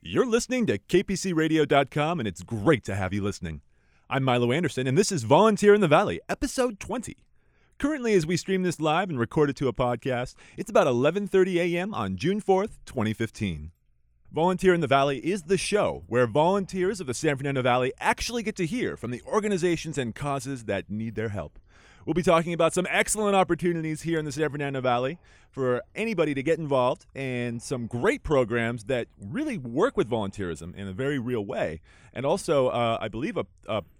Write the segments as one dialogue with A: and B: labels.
A: You're listening to KPCRadio.com, and it's great to have you listening. I'm Milo Anderson, and this is Volunteer in the Valley, episode 20. Currently, as we stream this live and record it to a podcast, it's about 11:30 a.m. on June 4th, 2015. Volunteer in the Valley is the show where volunteers of the San Fernando Valley actually get to hear from the organizations and causes that need their help. We'll be talking about some excellent opportunities here in the San Fernando Valley for anybody to get involved and some great programs that really work with volunteerism in a very real way. And also, uh, I believe,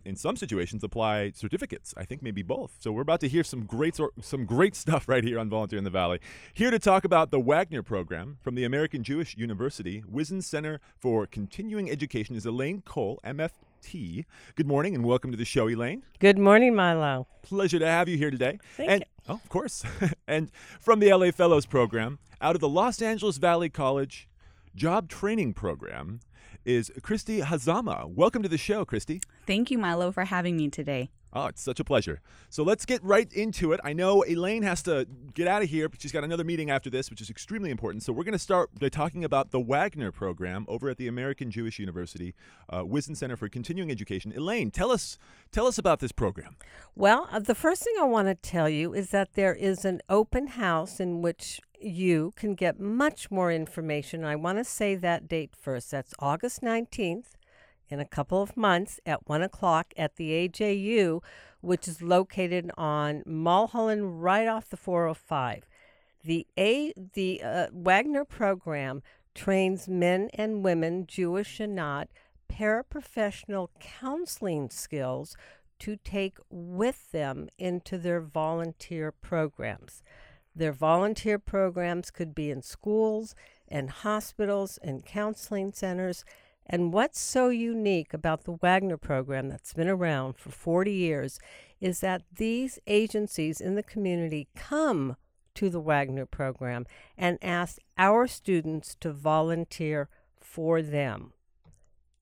A: in some situations, apply certificates. I think maybe both. So we're about to hear some great, some great stuff right here on Volunteer in the Valley. Here to talk about the Wagner program from the American Jewish University Whizin Center for Continuing Education is Elaine Cole, MF T. Good morning and welcome to the show, Elaine.
B: Good morning, Milo.
A: Pleasure to have you here today.
B: Thank
A: and,
B: you.
A: Oh, of course. and from the LA Fellows Program, out of the Los Angeles Valley College Job Training Program, is Christy Hazama. Welcome to the show, Christy.
C: Thank you, Milo, for having me today.
A: Oh, it's such a pleasure. So let's get right into it. I know Elaine has to get out of here, but she's got another meeting after this, which is extremely important. So we're going to start by talking about the Wagner program over at the American Jewish University uh, Whizin Center for Continuing Education. Elaine, tell us tell us about this program.
B: Well, uh, the first thing I want to tell you is that there is an open house in which you can get much more information. I want to say that date first. That's August 19th in a couple of months at 1 o'clock at the AJU, which is located on Mulholland right off the 405. The, A, the uh, Wagner program trains men and women, Jewish and not, paraprofessional counseling skills to take with them into their volunteer programs. Their volunteer programs could be in schools and hospitals and counseling centers. And what's so unique about the Wagner program that's been around for 40 years is that these agencies in the community come to the Wagner program and ask our students to volunteer for them.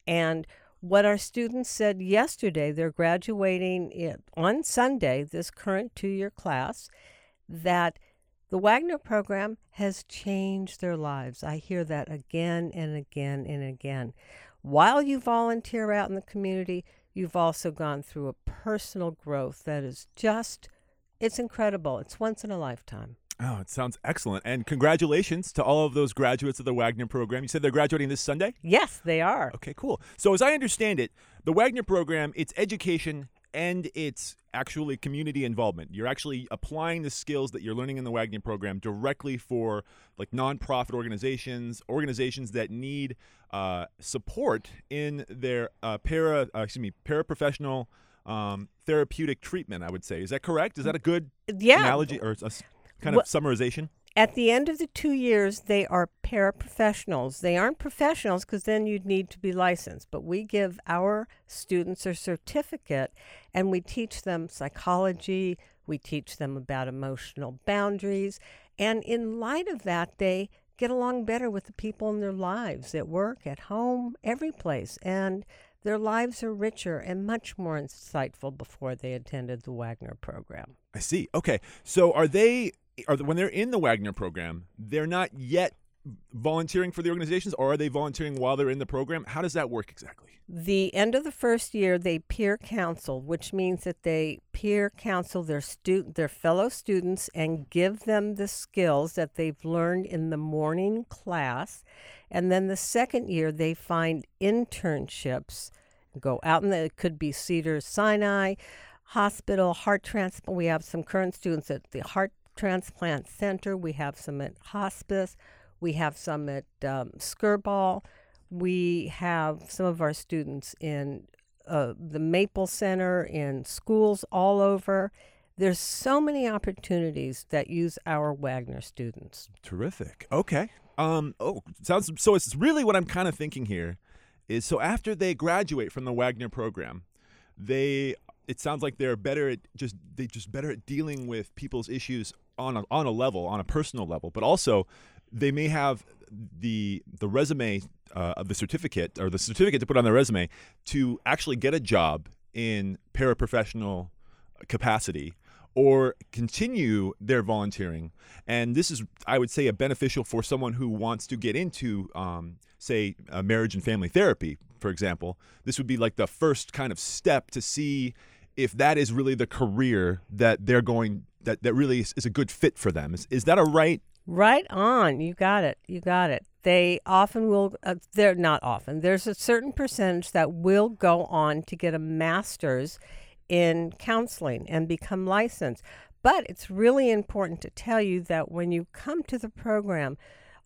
B: And what our students said yesterday, they're graduating on Sunday, this current two year class, that the Wagner program has changed their lives. I hear that again and again and again. While you volunteer out in the community, you've also gone through a personal growth that is just, it's incredible. It's once in a lifetime.
A: Oh, it sounds excellent. And congratulations to all of those graduates of the Wagner program. You said they're graduating this Sunday?
B: Yes, they are.
A: Okay, cool. So, as I understand it, the Wagner program, it's education and it's actually community involvement. You're actually applying the skills that you're learning in the Wagner program directly for like nonprofit organizations, organizations that need uh, support in their uh, para, uh, excuse me, paraprofessional um, therapeutic treatment. I would say is that correct? Is that a good
B: yeah.
A: analogy or a kind of summarization?
B: At the end of the two years, they are paraprofessionals. They aren't professionals because then you'd need to be licensed. But we give our students a certificate and we teach them psychology, we teach them about emotional boundaries. And in light of that, they get along better with the people in their lives at work, at home, every place. And their lives are richer and much more insightful before they attended the Wagner program.
A: I see. Okay. So are they are when they're in the Wagner program, they're not yet volunteering for the organizations or are they volunteering while they're in the program? How does that work exactly?
B: The end of the first year they peer counsel, which means that they peer counsel their student their fellow students and give them the skills that they've learned in the morning class. And then the second year they find internships, go out and it could be Cedar Sinai Hospital, heart transplant. We have some current students at the heart transplant center. We have some at hospice. We have some at um, Skirball. We have some of our students in uh, the Maple Center, in schools all over. There's so many opportunities that use our Wagner students.
A: Terrific. Okay. Um. Oh, sounds so. It's really what I'm kind of thinking here is so after they graduate from the Wagner program, they it sounds like they're better at just they just better at dealing with people's issues on a, on a level, on a personal level, but also they may have the the resume uh, of the certificate or the certificate to put on their resume to actually get a job in paraprofessional capacity or continue their volunteering. And this is, I would say, a beneficial for someone who wants to get into, um, say, uh, marriage and family therapy, for example. This would be like the first kind of step to see if that is really the career that they're going that, that really is, is a good fit for them. Is, is that a right?
B: Right on. You got it. You got it. They often will, uh, they're not often, there's a certain percentage that will go on to get a master's in counseling and become licensed. But it's really important to tell you that when you come to the program,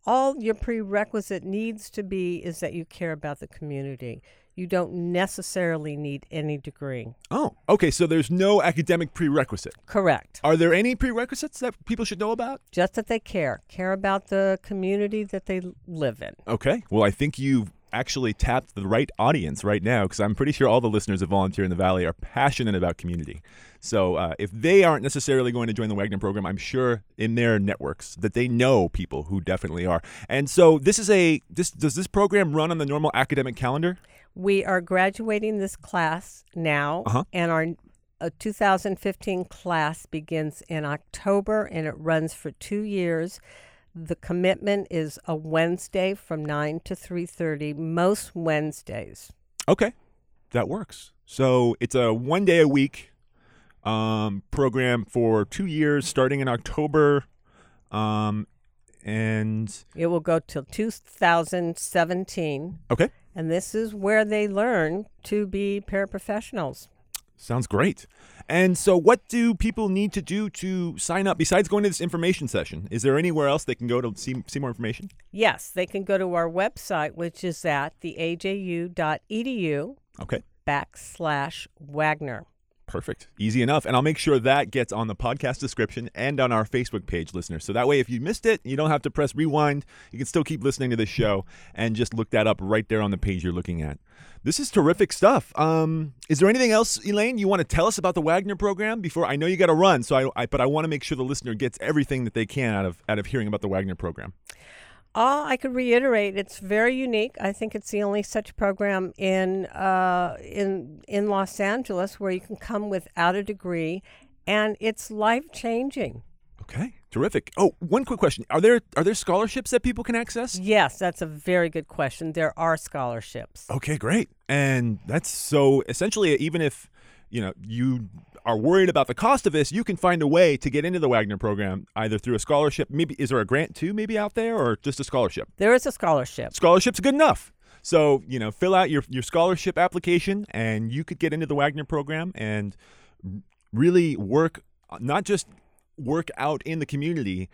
B: all your prerequisite needs to be is that you care about the community. You don't necessarily need any degree.
A: Oh, okay. So there's no academic prerequisite.
B: Correct.
A: Are there any prerequisites that people should know about?
B: Just that they care, care about the community that they live in.
A: Okay. Well, I think you've actually tapped the right audience right now because I'm pretty sure all the listeners of Volunteer in the Valley are passionate about community. So uh, if they aren't necessarily going to join the Wagner program, I'm sure in their networks that they know people who definitely are. And so this is a this does this program run on the normal academic calendar?
B: We are graduating this class now,
A: Uh-huh.
B: and our uh, 2015 class begins in October and it runs for two years. The commitment is a Wednesday from 9 to 3:30 most Wednesdays.
A: Okay, that works. So it's a one day a week um, program for two years, starting in October, um, and
B: It will go till 2017
A: okay,
B: and this is where they learn to be paraprofessionals.
A: sounds great. And so, what do people need to do to sign up besides going to this information session? Is there anywhere else they can go to see see more information?
B: Yes, they can go to our website which is at theaju.edu
A: Okay.
B: backslash Wagner.
A: Perfect. Easy enough. And I'll make sure that gets on the podcast description and on our Facebook page, listeners. So that way, if you missed it, you don't have to press rewind. You can still keep listening to this show and just look that up right there on the page you're looking at. This is terrific stuff. Um, is there anything else, Elaine, you want to tell us about the Wagner program before I know you got to run? So I, I, but I want to make sure the listener gets everything that they can out of out of hearing about the Wagner program.
B: All I could reiterate, it's very unique. I think it's the only such program in uh, in in Los Angeles where you can come without a degree, and it's life changing.
A: Okay, terrific. Oh, one quick question: Are there are there scholarships that people can access?
B: Yes, that's a very good question. There are scholarships.
A: Okay, great. And that's so essentially, even if you know you are worried about the cost of this, you can find a way to get into the Wagner program either through a scholarship. Maybe is there a grant too? Maybe out there, or just a scholarship?
B: There is a scholarship.
A: Scholarship's good enough. So you know, fill out your your scholarship application, and you could get into the Wagner program and really work not just work out in the community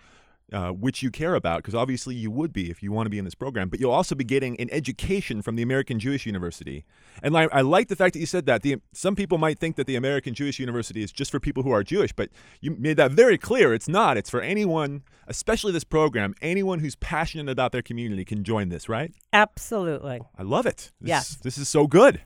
A: uh, which you care about, because obviously you would be if you want to be in this program, but you'll also be getting an education from the American Jewish University. And I, I like the fact that you said that. The, some people might think that the American Jewish University is just for people who are Jewish, but you made that very clear. It's not. It's for anyone, especially this program, anyone who's passionate about their community can join this, right?
B: Absolutely.
A: I love it. This,
B: Yes.
A: This is so good.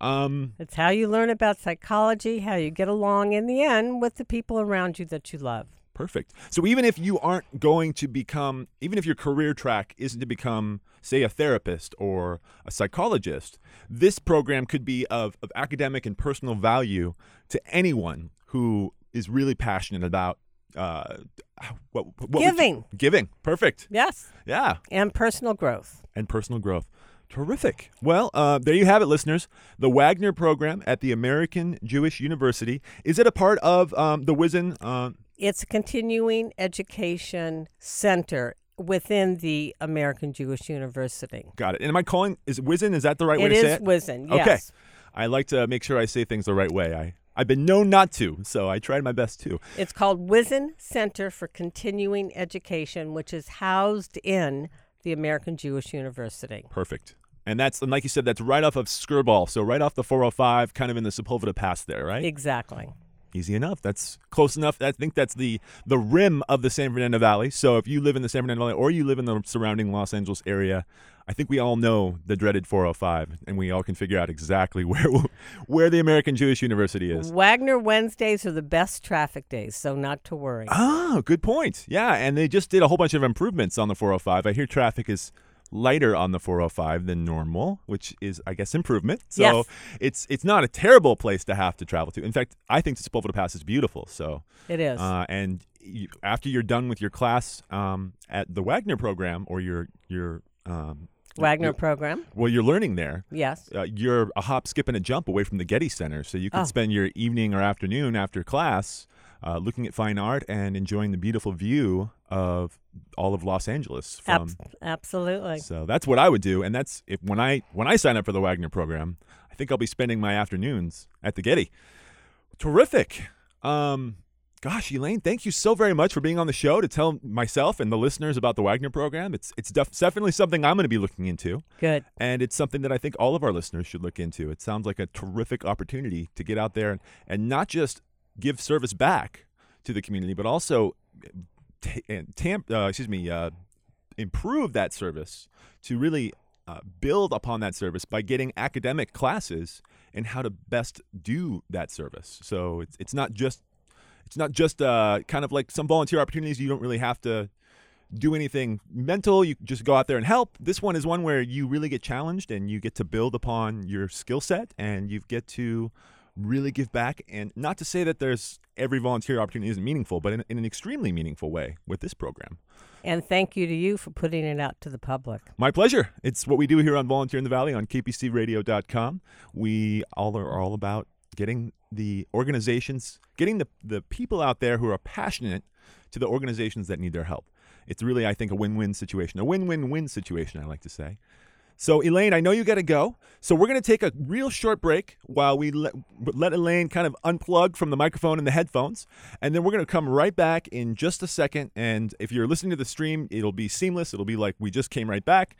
A: Um,
B: It's how you learn about psychology, how you get along in the end with the people around you that you love.
A: Perfect. So even if you aren't going to become, even if your career track isn't to become, say, a therapist or a psychologist, this program could be of, of academic and personal value to anyone who is really passionate about uh, what, what would you-
B: Giving.
A: giving. Perfect.
B: Yes.
A: Yeah.
B: And personal growth.
A: and personal growth. Terrific. Well, uh, there you have it, listeners. The Wagner program at the American Jewish University. Is it a part of um, the Whizin? Uh,
B: It's a continuing education center within the American Jewish University.
A: got it. And am I calling, is Whizin, is that the right way
B: It
A: to say it?
B: Whizin,
A: Okay.
B: yes. Okay.
A: I like to make sure I say things the right way. I, I've been known not to, so I tried my best too.
B: It's called Whizin Center for Continuing Education, which is housed in the American Jewish University.
A: Perfect. And that's, and like you said, that's right off of Skirball. So right off the 405, kind of in the Sepulveda Pass there, right?
B: Exactly.
A: Easy enough. That's close enough. I think that's the the rim of the San Fernando Valley. So if you live in the San Fernando Valley or you live in the surrounding Los Angeles area, I think we all know the dreaded 405, and we all can figure out exactly where where the American Jewish University is.
B: Wagner Wednesdays are the best traffic days, so not to worry.
A: Oh, good point. Yeah, and they just did a whole bunch of improvements on the 405. I hear traffic is lighter on the 405 than normal, which is, I guess, improvement. So
B: Yes.
A: it's it's not a terrible place to have to travel to. In fact, I think the Sepulveda Pass is beautiful. So
B: It is.
A: uh, and you, after you're done with your class um, at the Wagner program or your your um,
B: Wagner program.
A: well, you're learning there.
B: Yes.
A: Uh, you're a hop, skip, and a jump away from the Getty Center, so you can
B: Oh.
A: spend your evening or afternoon after class uh, looking at fine art and enjoying the beautiful view of all of Los Angeles. From
B: Abs- absolutely.
A: so that's what I would do, and that's if when I when I sign up for the Wagner program, I think I'll be spending my afternoons at the Getty. Terrific. Um, gosh, Elaine, thank you so very much for being on the show to tell myself and the listeners about the Wagner program. It's it's def- definitely something I'm going to be looking into,
B: Good.
A: and it's something that I think all of our listeners should look into. It sounds like a terrific opportunity to get out there and, and not just give service back to the community, but also ta- and tamp, uh, excuse me, uh, improve that service to really uh, build upon that service by getting academic classes in how to best do that service. So it's it's not just it's not just uh, kind of like some volunteer opportunities. You don't really have to do anything mental. You just go out there and help. This one is one where you really get challenged and you get to build upon your skill set and you get to really give back. And not to say that there's every volunteer opportunity isn't meaningful, but in, in an extremely meaningful way with this program.
B: And thank you to you for putting it out to the public.
A: My pleasure. It's what we do here on Volunteer in the Valley on kpcradio.com. We all are all about getting the organizations, getting the, the people out there who are passionate to the organizations that need their help. It's really, I think, a win win situation, a win win win situation, I like to say. So, Elaine, I know you got to go. So, we're going to take a real short break while we let, let Elaine kind of unplug from the microphone and the headphones. And then we're going to come right back in just a second. And if you're listening to the stream, it'll be seamless. It'll be like we just came right back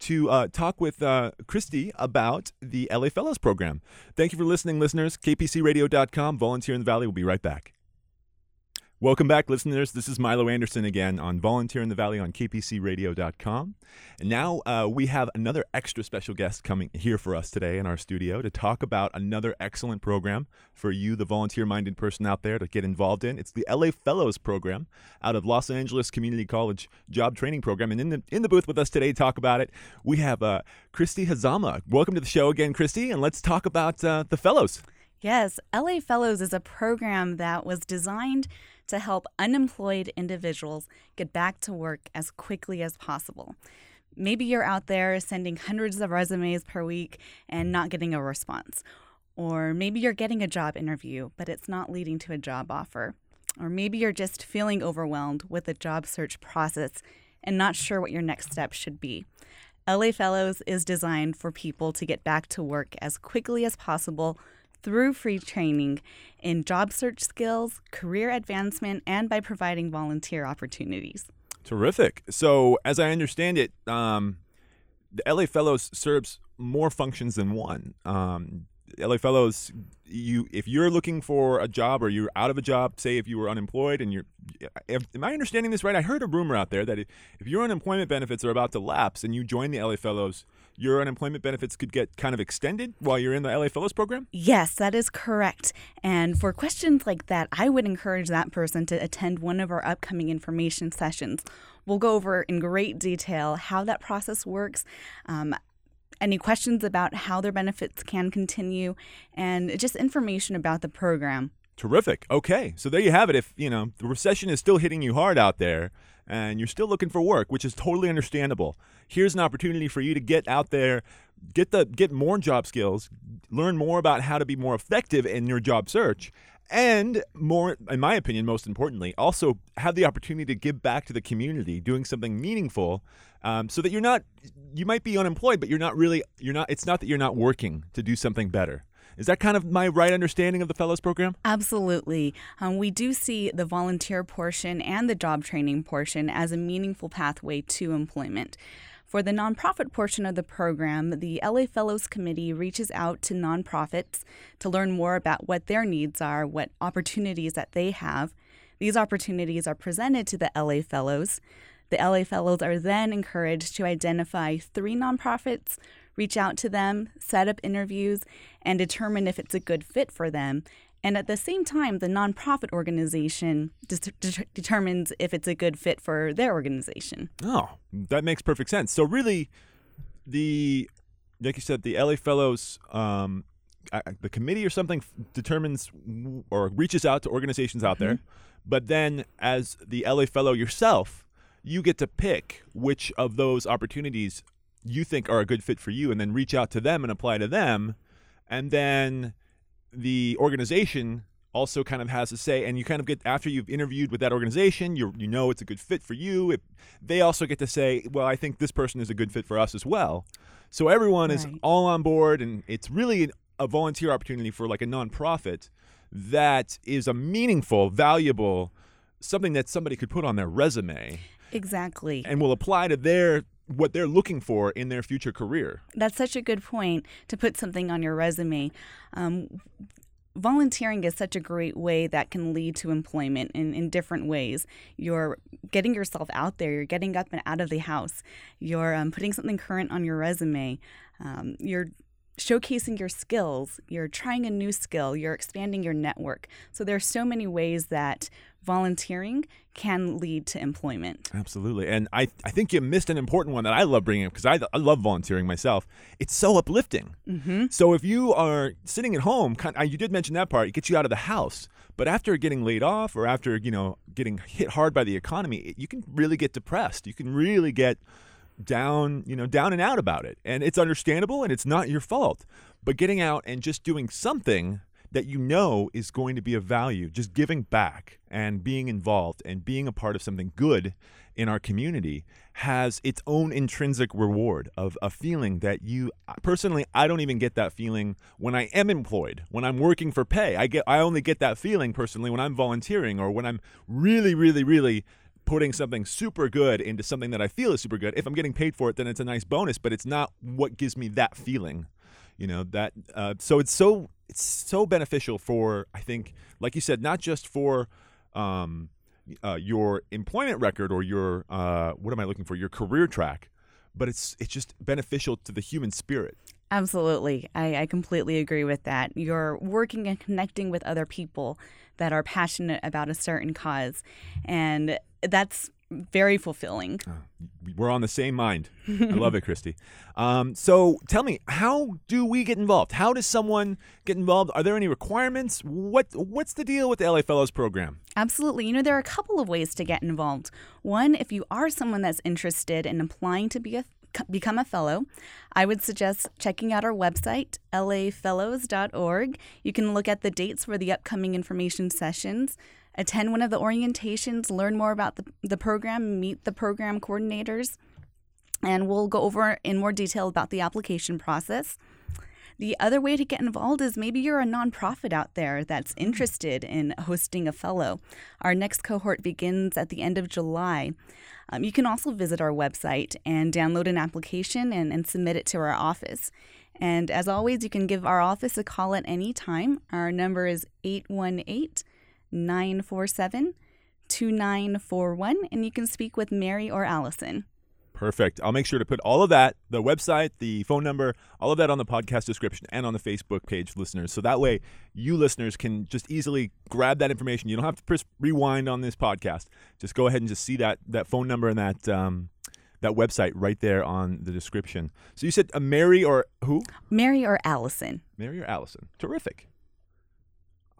A: to uh, talk with uh, Christy about the LA Fellows program. Thank you for listening, listeners. KPCRadio.com, Volunteer in the Valley. We'll be right back. Welcome back, listeners. This is Milo Anderson again on Volunteer in the Valley on kpcradio.com. And now uh, we have another extra special guest coming here for us today in our studio to talk about another excellent program for you, the volunteer minded person out there, to get involved in. It's the LA Fellows program out of Los Angeles Community College Job Training Program. And in the, in the booth with us today to talk about it, we have uh, Christy Hazama. Welcome to the show again, Christy, and let's talk about uh, the Fellows.
C: Yes, LA Fellows is a program that was designed to help unemployed individuals get back to work as quickly as possible. Maybe you're out there sending hundreds of resumes per week and not getting a response. Or maybe you're getting a job interview, but it's not leading to a job offer. Or maybe you're just feeling overwhelmed with the job search process and not sure what your next step should be. LA Fellows is designed for people to get back to work as quickly as possible through free training in job search skills, career advancement, and by providing volunteer opportunities.
A: Terrific. So, as I understand it, um, the LA Fellows serves more functions than one. Um, LA Fellows, you if you're looking for a job or you're out of a job, say if you were unemployed and you're, if, am I understanding this right? I heard a rumor out there that if, if your unemployment benefits are about to lapse and you join the LA Fellows, your unemployment benefits could get kind of extended while you're in the LA Fellows program.
C: Yes, that is correct. And for questions like that, I would encourage that person to attend one of our upcoming information sessions. We'll go over in great detail how that process works. Um, any questions about how their benefits can continue and just information about the program.
A: Terrific. Okay, so there you have it. If you know the recession is still hitting you hard out there, and you're still looking for work, which is totally understandable, here's an opportunity for you to get out there, get the get more job skills, learn more about how to be more effective in your job search, and more, in my opinion, most importantly, also have the opportunity to give back to the community, doing something meaningful, um, so that you're not, you might be unemployed, but you're not really, you're not. It's not that you're not working to do something better. Is that kind of my right understanding of the Fellows Program?
C: Absolutely. Um, we do see the volunteer portion and the job training portion as a meaningful pathway to employment. For the nonprofit portion of the program, the LA Fellows Committee reaches out to nonprofits to learn more about what their needs are, what opportunities that they have. These opportunities are presented to the LA Fellows. The LA Fellows are then encouraged to identify three nonprofits, reach out to them, set up interviews, and determine if it's a good fit for them. And at the same time, the nonprofit organization de- de- determines if it's a good fit for their organization.
A: Oh, that makes perfect sense. So really, the like you said, the LA Fellows, um, I- the committee or something determines or reaches out to organizations out there, but then as the LA Fellow yourself, you get to pick which of those opportunities you think are a good fit for you, and then reach out to them and apply to them, and then the organization also kind of has a say and you kind of get after you've interviewed with that organization you you know it's a good fit for you. It, they also get to say well i think this person is a good fit for us as well. So everyone is all on board and it's really a volunteer opportunity for like a nonprofit that is a meaningful valuable something that somebody could put on their resume
C: Exactly.
A: and will apply to their what they're looking for in their future career
C: That's such a good point to put something on your resume. Um, volunteering is such a great way that can lead to employment in, in different ways. You're getting yourself out there, you're getting up and out of the house, you're um, putting something current on your resume, um, you're showcasing your skills, you're trying a new skill, you're expanding your network. So there are so many ways that volunteering can lead to employment.
A: Absolutely. And I, I think you missed an important one that I love bringing up because I, I love volunteering myself. It's so uplifting. Mm-hmm. So if you are sitting at home, kind you did mention that part, it gets you out of the house. But after getting laid off or after, you know, getting hit hard by the economy, you can really get depressed. You can really get down, you know, down and out about it. And it's understandable and it's not your fault. But getting out and just doing something that you know is going to be of value, just giving back and being involved and being a part of something good in our community has its own intrinsic reward of a feeling that you personally I don't even get that feeling when I am employed, when I'm working for pay. I get I only get that feeling personally when I'm volunteering or when I'm really really really putting something super good into something that I feel is super good. If I'm getting paid for it, then it's a nice bonus, but it's not what gives me that feeling. You know that. Uh, so it's so it's so beneficial for I think, like you said, not just for um, uh, your employment record or your uh, what am I looking for? Your career track, but it's it's just beneficial to the human spirit.
C: Absolutely. I, I completely agree with that. You're working and connecting with other people that are passionate about a certain cause. And that's very fulfilling.
A: We're on the same mind. I love it, Christy. Um, so tell me, how do we get involved? How does someone get involved? Are there any requirements? What What's the deal with the LA Fellows program?
C: Absolutely. You know, there are a couple of ways to get involved. One, if you are someone that's interested in applying to be a become a fellow, I would suggest checking out our website, lafellows.org. You can look at the dates for the upcoming information sessions, attend one of the orientations, learn more about the, the program, meet the program coordinators, and we'll go over in more detail about the application process. The other way to get involved is maybe you're a nonprofit out there that's interested in hosting a fellow. Our next cohort begins at the end of July. Um, you can also visit our website and download an application and, and submit it to our office. And as always, you can give our office a call at any time. Our number is 818 947 2941, and you can speak with Mary or Allison.
A: Perfect. I'll make sure to put all of that, the website, the phone number, all of that on the podcast description and on the Facebook page, listeners. So that way you listeners can just easily grab that information. You don't have to press rewind on this podcast. Just go ahead and just see that that phone number and that um, that website right there on the description. So you said a Mary or who?
C: Mary or Allison.
A: Mary or Allison. Terrific.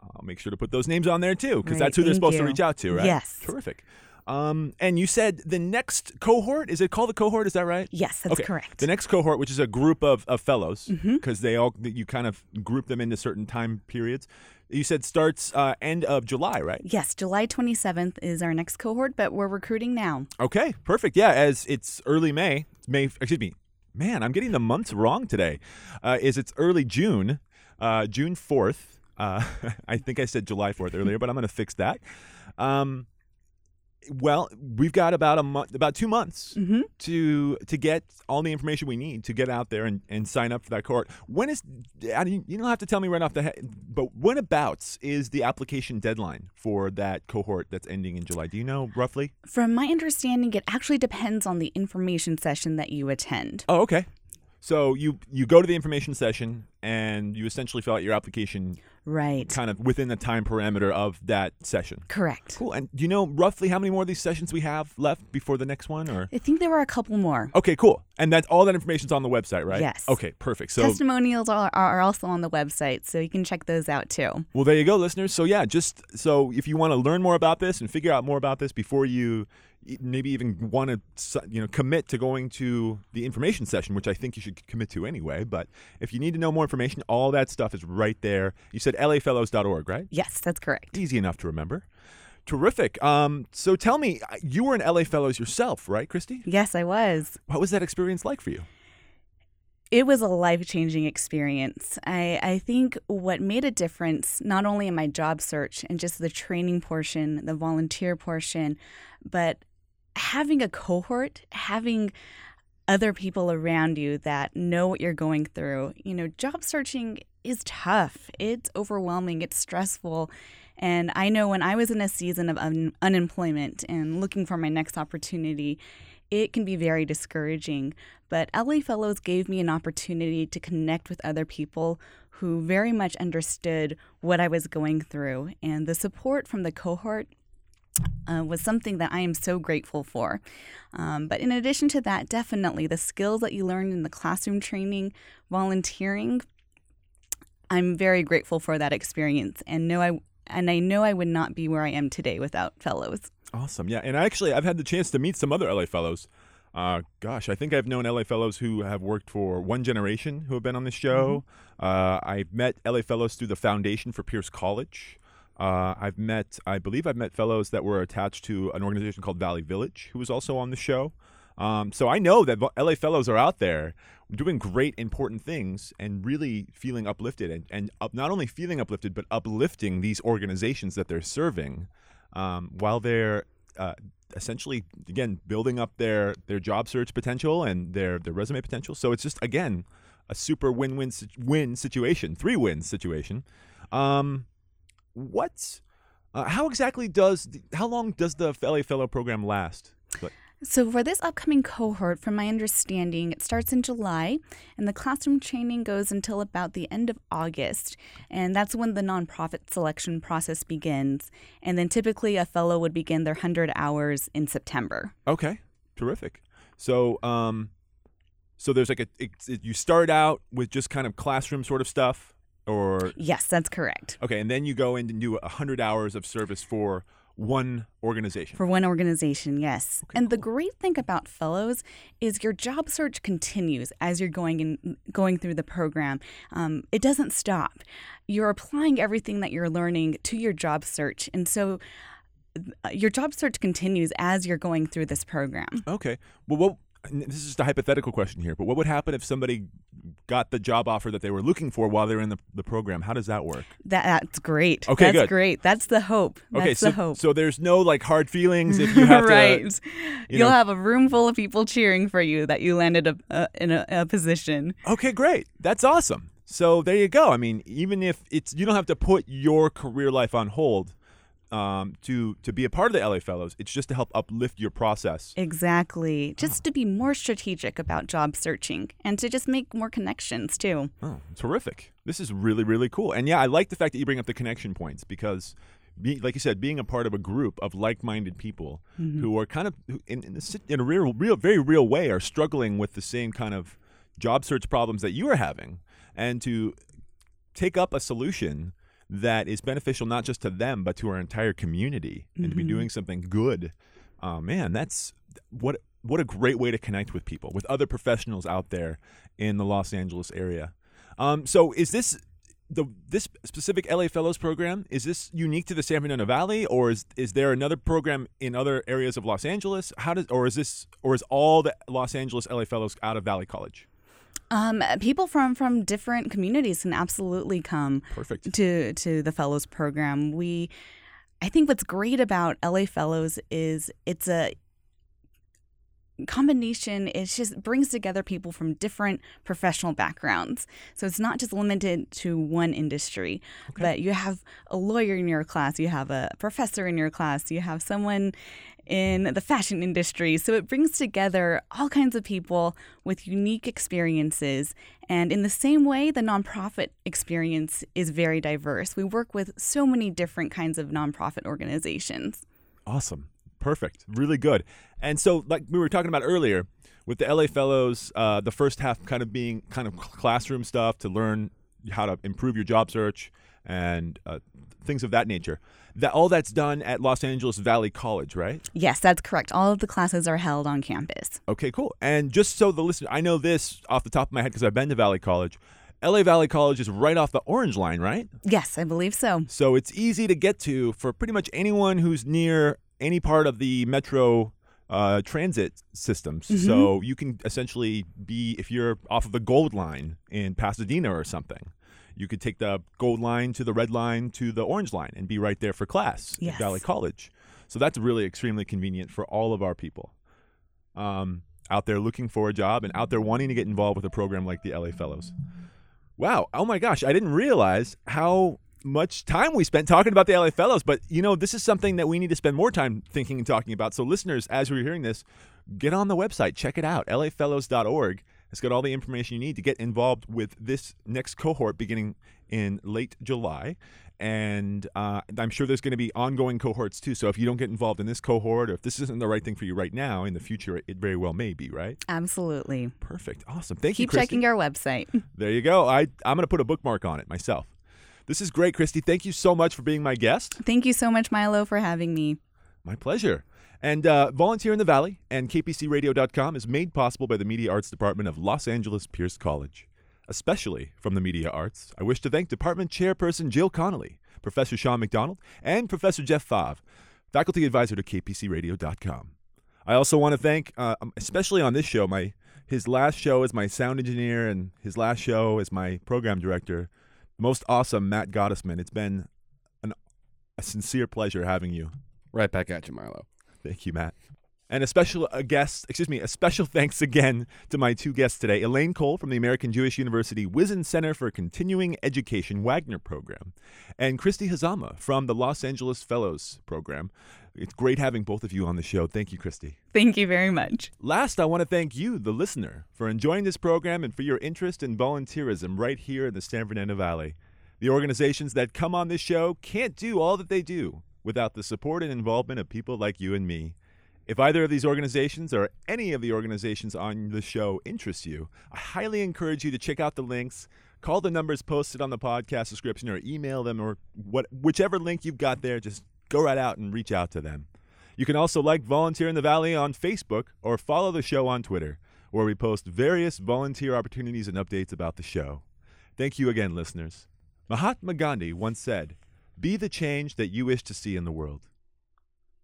A: I'll make sure to put those names on there too, because
C: Right,
A: that's who they're supposed to reach out to, right?
C: Yes.
A: Terrific. Um, and you said the next cohort is it called the cohort? Is that right?
C: Yes, that's
A: okay.
C: correct.
A: The next cohort, which is a group of, of fellows,
C: Mm-hmm.
A: because they all you kind of group them into certain time periods. You said starts uh, end of July, right?
C: Yes, July 27th is our next cohort, but we're recruiting now.
A: Okay, perfect. Yeah, as it's early May, May. Excuse me, man, I'm getting the months wrong today. Uh, is it's early June, uh, June fourth. Uh, I think I said July fourth earlier, but I'm going to fix that. Um, well, we've got about a month, about two months
C: Mm-hmm.
A: to to get all the information we need to get out there and, and sign up for that cohort. When is? I mean, you don't have to tell me right off the head, but when abouts is the application deadline for that cohort that's ending in July? Do you know roughly?
C: From my understanding, it actually depends on the information session that you attend.
A: Oh, okay. So you you go to the information session and you essentially fill out your application
C: Right.
A: kind of within the time parameter of that session.
C: Correct.
A: Cool. And do you know roughly how many more of these sessions we have left before the next one or
C: I think there were a couple more.
A: Okay, cool. And that all that information's on the website, right?
C: Yes.
A: Okay, perfect. So
C: Testimonials are, are also on the website, so you can check those out too.
A: Well, there you go, listeners. So yeah, just so if you want to learn more about this and figure out more about this before you maybe even want to you know commit to going to the information session, which I think you should commit to anyway. But if you need to know more information, all that stuff is right there. You said lafellows.org, right?
C: Yes, that's correct.
A: Easy enough to remember. Terrific. Um, so tell me, you were an LA Fellows yourself, right, Christy?
C: Yes, I was.
A: What was that experience like for you?
C: It was a life changing experience. I, I think what made a difference, not only in my job search and just the training portion, the volunteer portion, but having a cohort, having other people around you that know what you're going through. You know, job searching is tough, it's overwhelming, it's stressful. And I know when I was in a season of un- unemployment and looking for my next opportunity, it can be very discouraging. But LA Fellows gave me an opportunity to connect with other people who very much understood what I was going through. And the support from the cohort uh, was something that I am so grateful for. Um, but in addition to that, definitely the skills that you learned in the classroom training, volunteering, I'm very grateful for that experience and know I and I know I would not be where I am today without fellows.
A: Awesome. Yeah. And actually, I've had the chance to meet some other LA Fellows. Uh, gosh, I think I've known LA Fellows who have worked for One Generation who have been on the show. Uh, I've met LA Fellows through the Foundation for Pierce College. Uh, I've met, I believe I've met fellows that were attached to an organization called Valley Village who was also on the show. Um, so I know that LA Fellows are out there doing great, important things and really feeling uplifted and, and up, not only feeling uplifted, but uplifting these organizations that they're serving um, while they're uh, essentially, again, building up their, their job search potential and their, their resume potential. So it's just, again, a super win win situation, three win situation. Um, what, uh, how exactly does, how long does the LA Fellow program last? But,
C: So, for this upcoming cohort, from my understanding, it starts in July and the classroom training goes until about the end of August. And that's when the nonprofit selection process begins. And then typically a fellow would begin their 100 hours in September.
A: Okay, terrific. So, um, so there's like a it, it- you start out with just kind of classroom sort of stuff, or
C: Yes, that's correct.
A: okay, and then you go in and do a hundred hours of service for one organization.
C: For one organization, yes.
A: Okay,
C: and the great thing about fellows is your job search continues as you're going in, going through the program. Um, it doesn't stop. You're applying everything that you're learning to your job search, and so uh, your job search continues as you're going through this program.
A: okay, well, what? This is just a hypothetical question here, but what would happen if somebody got the job offer that they were looking for while they're in the, the program? How does that work?
C: That, that's great.
A: Okay,
C: that's
A: good.
C: great. That's the hope. That's
A: okay, so
C: the hope.
A: so there's no like hard feelings if you have
C: right.
A: to. you
C: You'll
A: know-
C: have a room full of people cheering for you that you landed a, uh, in a, a position.
A: Okay, great. That's awesome. So there you go. I mean, even if it's you don't have to put your career life on hold um, to to be a part of the LA Fellows. It's just to help uplift your process.
C: Exactly. Just to be more strategic about job searching and to just make more connections too.
A: Oh, terrific! This is really really cool. And yeah, I like the fact that you bring up the connection points because. Be, like you said, being a part of a group of like-minded people who are kind of, in, in, a, in a real, real, very real way, are struggling with the same kind of job search problems that you are having, and to take up a solution that is beneficial not just to them but to our entire community and to be doing something good uh, man that's what what a great way to connect with people with other professionals out there in the los angeles area um, so is this the this specific LA Fellows program is this unique to the San Fernando Valley, or is is there another program in other areas of Los Angeles? How does or is this or is all the Los Angeles LA Fellows out of Valley College?
C: Um, people from from different communities can absolutely come
A: Perfect.
C: to to the fellows program. We, I think what's great about LA Fellows is it's a combination it just brings together people from different professional backgrounds so it's not just limited to one industry but you have a lawyer in your class you have a professor in your class you have someone in the fashion industry. So it brings together all kinds of people with unique experiences. And in the same way, the nonprofit experience is very diverse. We work with so many different kinds of nonprofit organizations.
A: Awesome. Perfect. Really good. And so, like we were talking about earlier, with the LA Fellows, uh, the first half kind of being kind of classroom stuff to learn how to improve your job search and uh, things of that nature. That all that's done at Los Angeles Valley College, right?
C: Yes, that's correct. All of the classes are held on campus.
A: Okay, cool. And just so the listener, I know this off the top of my head because I've been to Valley College. LA Valley College is right off the Orange Line, right?
C: Yes, I believe so.
A: So it's easy to get to for pretty much anyone who's near any part of the metro uh, transit systems.
C: Mm-hmm.
A: So you can essentially be, if you're off of the Gold Line in Pasadena or something, you could take the Gold Line to the Red Line to the Orange Line and be right there for class
C: Yes.
A: at Valley College. So that's really extremely convenient for all of our people um, out there looking for a job and out there wanting to get involved with a program like the LA Fellows. Wow. Oh my gosh. I didn't realize how much time we spent talking about the LA Fellows, but you know, this is something that we need to spend more time thinking and talking about. So, listeners, as we're hearing this, get on the website, check it out, lafellows.org. It's got all the information you need to get involved with this next cohort beginning in late July. And uh, I'm sure there's going to be ongoing cohorts too. So if you don't get involved in this cohort, or if this isn't the right thing for you right now, in the future, it very well may be, right?
C: Absolutely.
A: Perfect. Awesome. Thank you,
C: Keep checking our website.
A: There you go. I, I'm going to put a bookmark on it myself. This is great, Christy. Thank you so much for being my guest.
C: Thank you so much, Milo, for having me.
A: My pleasure. And uh, Volunteer in the Valley and KPCRadio.com is made possible by the Media Arts Department of Los Angeles Pierce College. Especially from the Media Arts, I wish to thank Department Chairperson Jill Connolly, Professor Sean McDonald, and Professor Jeff Fav, Faculty Advisor to KPCRadio.com. I also want to thank, uh, um, especially on this show, my his last show as my sound engineer and his last show as my program director, most awesome Matt Gottesman. It's been an, a sincere pleasure having you.
D: Right back at you, Milo.
A: Thank you, Matt. And a special a guest, excuse me, a special thanks again to my two guests today Elaine Cole from the American Jewish University Whizin Center for Continuing Education Wagner Program, and Christy Hazama from the Los Angeles Fellows Program. It's great having both of you on the show. Thank you, Christy.
C: Thank you very much.
A: Last, I want to thank you, the listener, for enjoying this program and for your interest in volunteerism right here in the San Fernando Valley. The organizations that come on this show can't do all that they do without the support and involvement of people like you and me. If either of these organizations or any of the organizations on the show interests you, I highly encourage you to check out the links, call the numbers posted on the podcast description, or email them, or what, whichever link you've got there. Just go right out and reach out to them. You can also like Volunteer in the Valley on Facebook or follow the show on Twitter, where we post various volunteer opportunities and updates about the show. Thank you again, listeners. Mahatma Gandhi once said, Be the change that you wish to see in the world.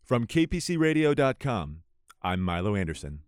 A: From KPCRadio.com, I'm Milo Anderson.